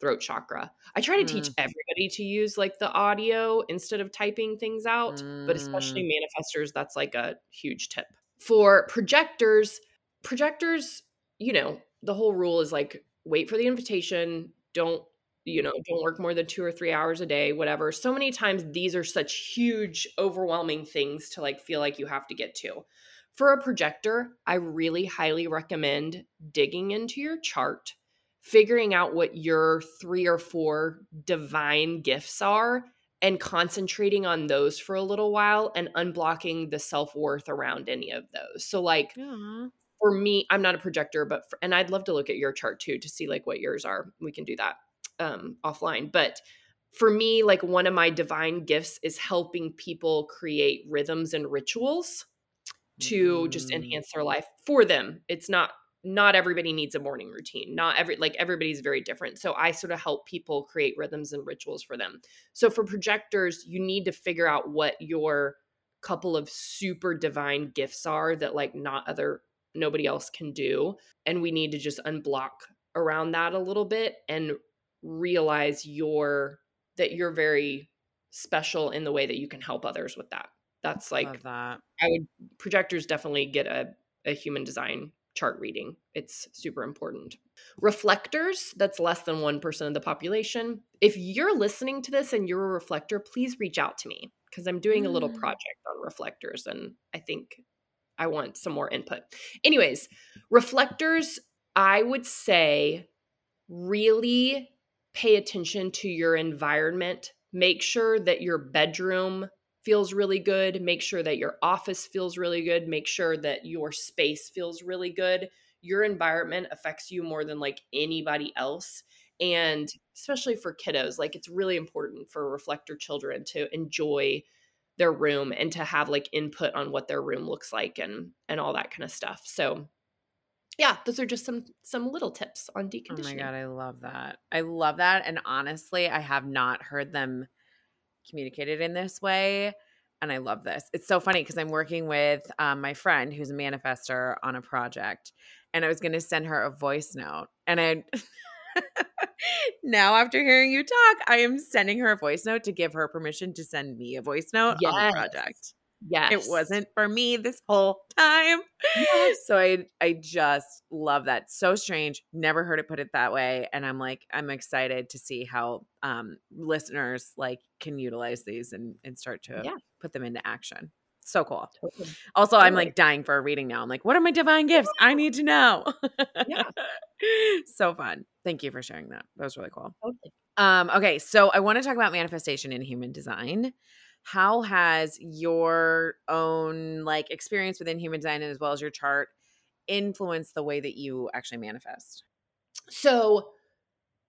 throat chakra i try to mm. teach everybody to use like the audio instead of typing things out mm. but especially mm. manifestors that's like a huge tip for projectors projectors you know the whole rule is like wait for the invitation don't you know, don't work more than two or three hours a day, whatever. So many times these are such huge, overwhelming things to like feel like you have to get to. For a projector, I really highly recommend digging into your chart, figuring out what your three or four divine gifts are, and concentrating on those for a little while and unblocking the self worth around any of those. So, like, for me, I'm not a projector, but for, and I'd love to look at your chart too to see like what yours are. We can do that um, offline. But for me, like one of my divine gifts is helping people create rhythms and rituals to mm. just enhance their life for them. It's not not everybody needs a morning routine. Not every like everybody's very different. So I sort of help people create rhythms and rituals for them. So for projectors, you need to figure out what your couple of super divine gifts are that like not other nobody else can do and we need to just unblock around that a little bit and realize your that you're very special in the way that you can help others with that. That's like that. I would projectors definitely get a, a human design chart reading. It's super important. Reflectors, that's less than 1% of the population. If you're listening to this and you're a reflector, please reach out to me because I'm doing a little Mm. project on reflectors and I think I want some more input. Anyways, reflectors, I would say really pay attention to your environment. Make sure that your bedroom feels really good. Make sure that your office feels really good. Make sure that your space feels really good. Your environment affects you more than like anybody else. And especially for kiddos, like it's really important for reflector children to enjoy their room and to have like input on what their room looks like and and all that kind of stuff. So yeah, those are just some some little tips on deconditioning. Oh my god, I love that. I love that. And honestly, I have not heard them communicated in this way. And I love this. It's so funny because I'm working with um, my friend who's a manifester on a project, and I was going to send her a voice note. And I now, after hearing you talk, I am sending her a voice note to give her permission to send me a voice note on the project. Yes. It wasn't for me this whole time. Yes. So I I just love that. So strange. Never heard it put it that way. And I'm like, I'm excited to see how um listeners like can utilize these and, and start to Yeah. put them into action. So cool. Totally. Also, I'm like dying for a reading now. I'm like, what are my divine gifts? I need to know. Yeah. so fun. Thank you for sharing that. That was really cool. Totally. Um, okay, so I want to talk about manifestation in human design. How has your own like experience within human design and as well as your chart influenced the way that you actually manifest? So,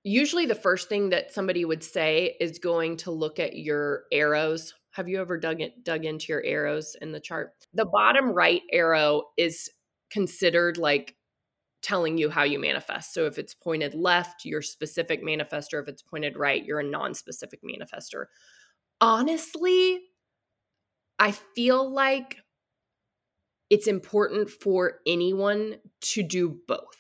usually the first thing that somebody would say is going to look at your arrows. Have you ever dug it, dug into your arrows in the chart? The bottom right arrow is considered like telling you how you manifest. So if it's pointed left, you're specific manifester. If it's pointed right, you're a non-specific manifester. Honestly, I feel like it's important for anyone to do both,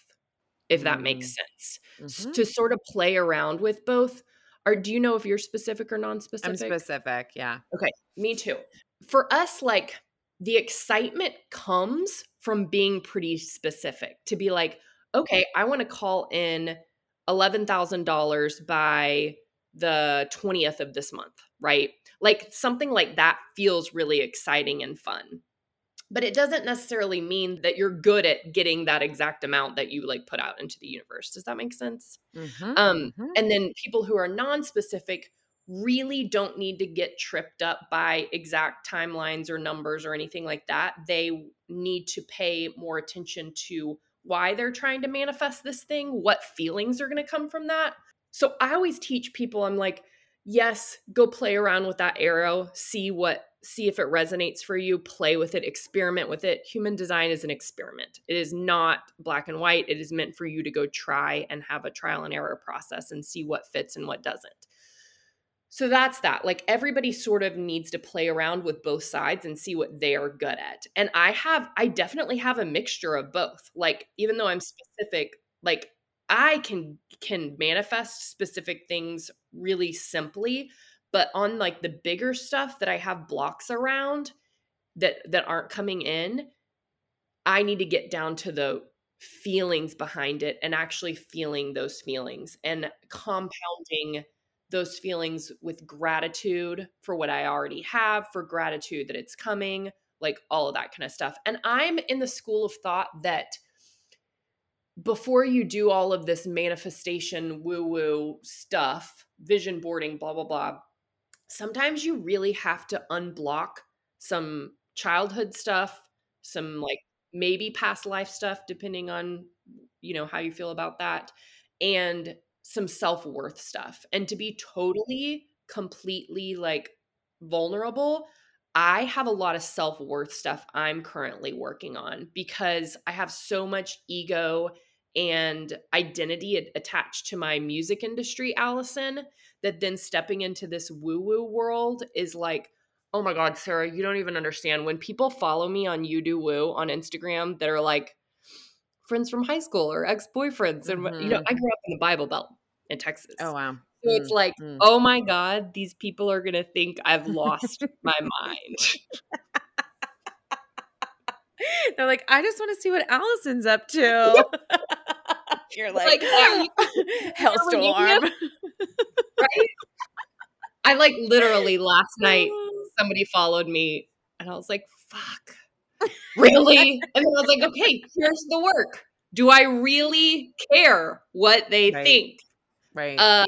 if that makes sense. Mhm. To sort of play around with both. Or do you know if you're specific or non-specific? I'm non-specific? yeah. Okay, Me too. For us, like the excitement comes from being pretty specific to be like, okay, I want to call in $11,000 by the 20th of this month, right? Like something like that feels really exciting and fun. But it doesn't necessarily mean that you're good at getting that exact amount that you like put out into the universe. Does that make sense? Mhm, Um, mhm. and then people who are non-specific really don't need to get tripped up by exact timelines or numbers or anything like that. They need to pay more attention to why they're trying to manifest this thing, what feelings are going to come from that. So I always teach people I'm like, yes, go play around with that arrow, see what see if it resonates for you, play with it, experiment with it. Human design is an experiment. It is not black and white. It is meant for you to go try and have a trial and error process and see what fits and what doesn't. So that's that. Like everybody sort of needs to play around with both sides and see what they are good at. And I have I definitely have a mixture of both. Like even though I'm specific, like I can can manifest specific things really simply, but on like the bigger stuff that I have blocks around that that aren't coming in, I need to get down to the feelings behind it and actually feeling those feelings and compounding those feelings with gratitude for what I already have, for gratitude that it's coming, like all of that kind of stuff. And I'm in the school of thought that before you do all of this manifestation woo woo stuff, vision boarding, blah, blah, blah, sometimes you really have to unblock some childhood stuff, some like maybe past life stuff, depending on, you know, how you feel about that, and some self worth stuff. And to be totally, completely like vulnerable, I have a lot of self worth stuff I'm currently working on because I have so much ego and identity attached to my music industry, Allison, that then stepping into this woo woo world is like, oh my God, Sarah, you don't even understand. When people follow me on You Do Woo on Instagram that are like friends from high school or ex boyfriends, and you know, Mhm. I grew up in the Bible Belt in Texas. Oh wow. So it's Mm, like, mm. oh my God, these people are going to think I've lost my mind. They're like, I just want to see what Allison's up to. You're like, Like, are you- hellstorm. right? I like literally last night somebody followed me and I was like, fuck. Really? and then I was like, okay, here's the work. Do I really care what they Right. think? Right. Uh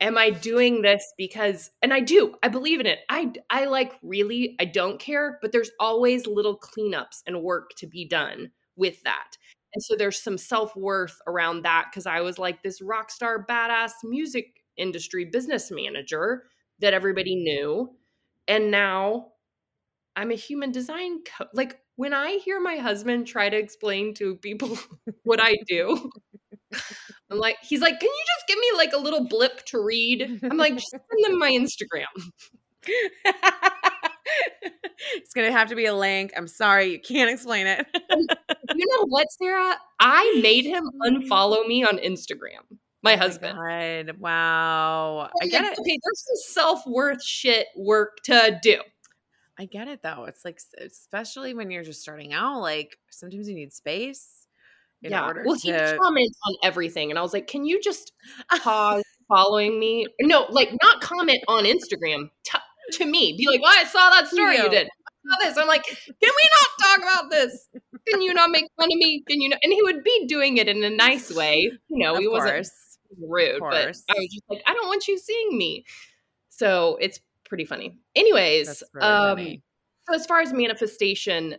am I doing this because and I do. I believe in it. I I like really I don't care, but there's always little cleanups and work to be done with that. And so there's some self-worth around that cuz I was like this rock star badass music industry business manager that everybody knew. And now I'm a human design co- like when I hear my husband try to explain to people what I do, I'm like, he's like, can you just give me like a little blip to read? I'm like, just send them my Instagram. it's gonna have to be a link. I'm sorry, you can't explain it. You know what, Sarah? I made him mm. unfollow me on Instagram. My Oh husband. God. Wow. I get like, it. Okay, there's some self worth shit work to do. I get it though. It's like especially when you're just starting out, like sometimes you need space in yeah. Well, he to comments on everything, and I was like, can you just pause following me? No, like not comment on Instagram t- to me. Be like, oh, I saw that story you You. did. Saw this. I'm like, can we not talk about this? Can you not make fun of me? Can you not? And he would be doing it in a nice way. You know, of he wasn't rude, but course. I was just like, I don't want you seeing me. So it's pretty funny. Anyways, really um, funny. so as far as manifestation,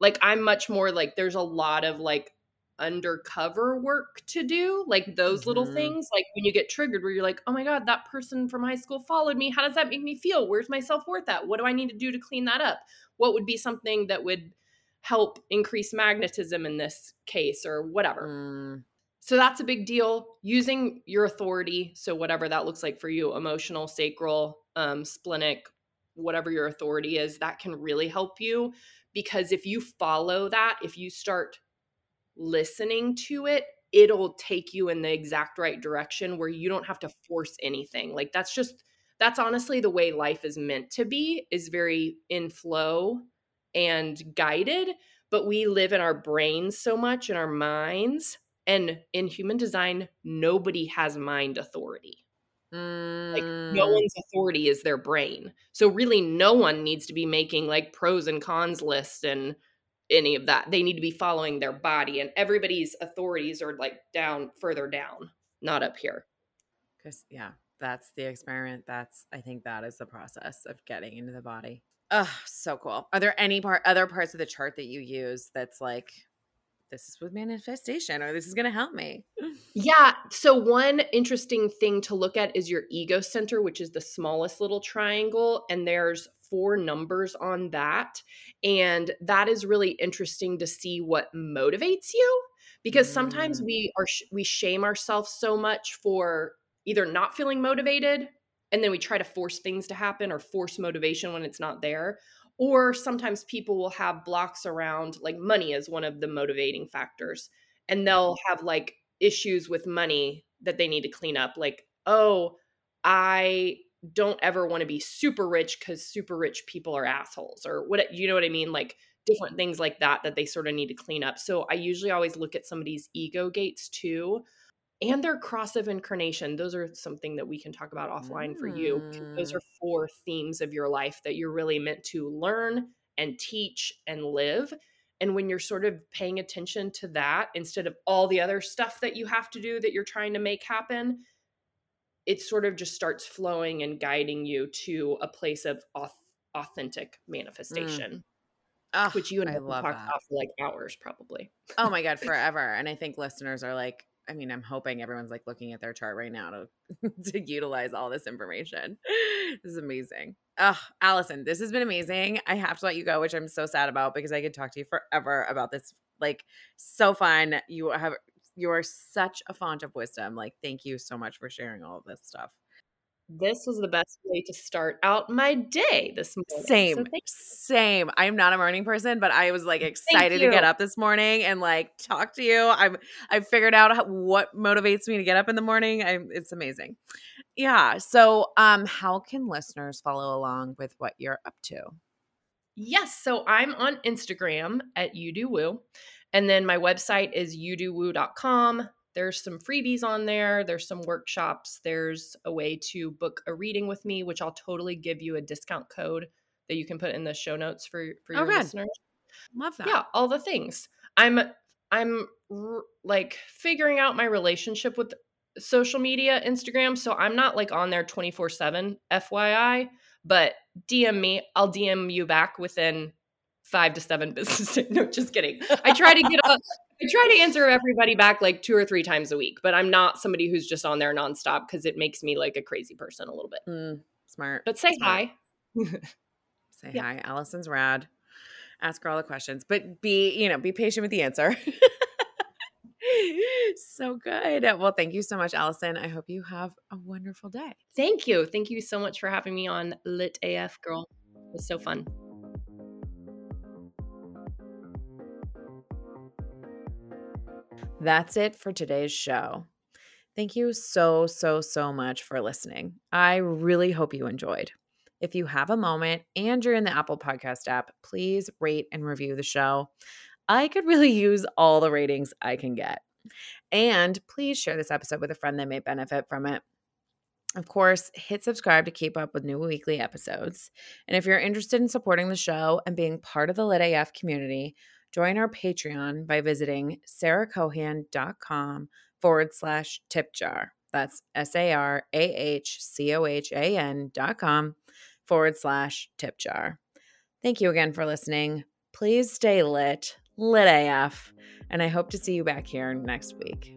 like I'm much more like there's a lot of like undercover work to do, like those little Mhm. things, like when you get triggered where you're like, "Oh my god, that person from high school followed me. How does that make me feel? Where's my self-worth at? What do I need to do to clean that up? What would be something that would help increase magnetism in this case or whatever?" Mm, So that's a big deal. Using your authority, so whatever that looks like for you, emotional, sacral, um, splenic, whatever your authority is, that can really help you. Because if you follow that, if you start listening to it, it'll take you in the exact right direction where you don't have to force anything. Like that's just that's honestly the way life is meant to be, is very in flow and guided. But we live in our brains so much in our minds and in human design, nobody has mind authority. Like no mm, one's authority is their brain. So really no one needs to be making like pros and cons lists and any of that. They need to be following their body and everybody's authorities are like down further down, not up here. Cause yeah, that's the experiment. That's I think that is the process of getting into the body. Oh, so cool. Are there any part other parts of the chart that you use that's like this is with manifestation or this is gonna help me? Yeah. So, one interesting thing to look at is your ego center, which is the smallest little triangle. And there's four numbers on that. And that is really interesting to see what motivates you because sometimes Mm. we are, we shame ourselves so much for either not feeling motivated and then we try to force things to happen or force motivation when it's not there. Or sometimes people will have blocks around, like money is one of the motivating factors. And they'll mm. have like issues with money that they need to clean up like oh i don't ever want to be super rich because super rich people are assholes or what you know what i mean? Like different things like that that they sort of need to clean up. So i usually always look at somebody's ego gates too and their cross of incarnation those are something that we can talk about offline for you. those Mm. are four themes of your life that you're really meant to learn and teach and live and when you're sort of paying attention to that instead of all the other stuff that you have to do that you're trying to make happen, it sort of just starts flowing and guiding you to a place of authentic manifestation, Ugh, which you and I, I love about for like hours probably. Oh my god, forever. And I think listeners are like, I mean, I'm hoping everyone's like looking at their chart right now to to utilize all this information. This is amazing. Oh, Allison, this has been amazing. I have to let you go, which I'm so sad about because I could talk to you forever about this. Like, so fun. You have you are such a font of wisdom. Like, thank you so much for sharing all of this stuff. This was the best way to start out my day this morning. So Same, thank- same. I'm not a morning person, but I was like excited to get up this morning and like talk to you. I'm I figured out how, what motivates me to get up in the morning. I, it's amazing. Yeah. So, um, how can listeners follow along with what you're up to? Yes. So I'm on Instagram at you do woo. And then my website is youdowoo.com. There's some freebies on there. There's some workshops. There's a way to book a reading with me, which I'll totally give you a discount code that you can put in the show notes for for Oh, your good. listeners. Love that. Yeah, all the things. I'm I'm r- like figuring out my relationship with social media, Instagram, so I'm not like on there 24/7 FYI, but DM me, I'll DM you back within 5 to 7 business days. No, just kidding. I try to get on I try to answer everybody back like 2 or 3 times a week, but I'm not somebody who's just on there nonstop cuz it makes me like a crazy person a little bit. Mm, smart. But say Smart. hi. Say Yeah. hi. Allison's rad. Ask her all the questions, but be, you know, be patient with the answer. so good. Well, thank you so much, Allison. I hope you have a wonderful day. Thank you. Thank you so much for having me on Lit AF girl. It was so fun. That's it for today's show. Thank you so, so, so much for listening. I really hope you enjoyed. If you have a moment and you're in the Apple Podcast app, please rate and review the show. I could really use all the ratings I can get. And please share this episode with a friend that may benefit from it. Of course, hit subscribe to keep up with new weekly episodes. And if you're interested in supporting the show and being part of the Lit AF community, join our Patreon by visiting sarahcohan.com forward slash tip jar. That's S A R A H C O H A N dot com forward slash tip jar. Thank you again for listening. Please stay lit, lit AF, and I hope to see you back here next week.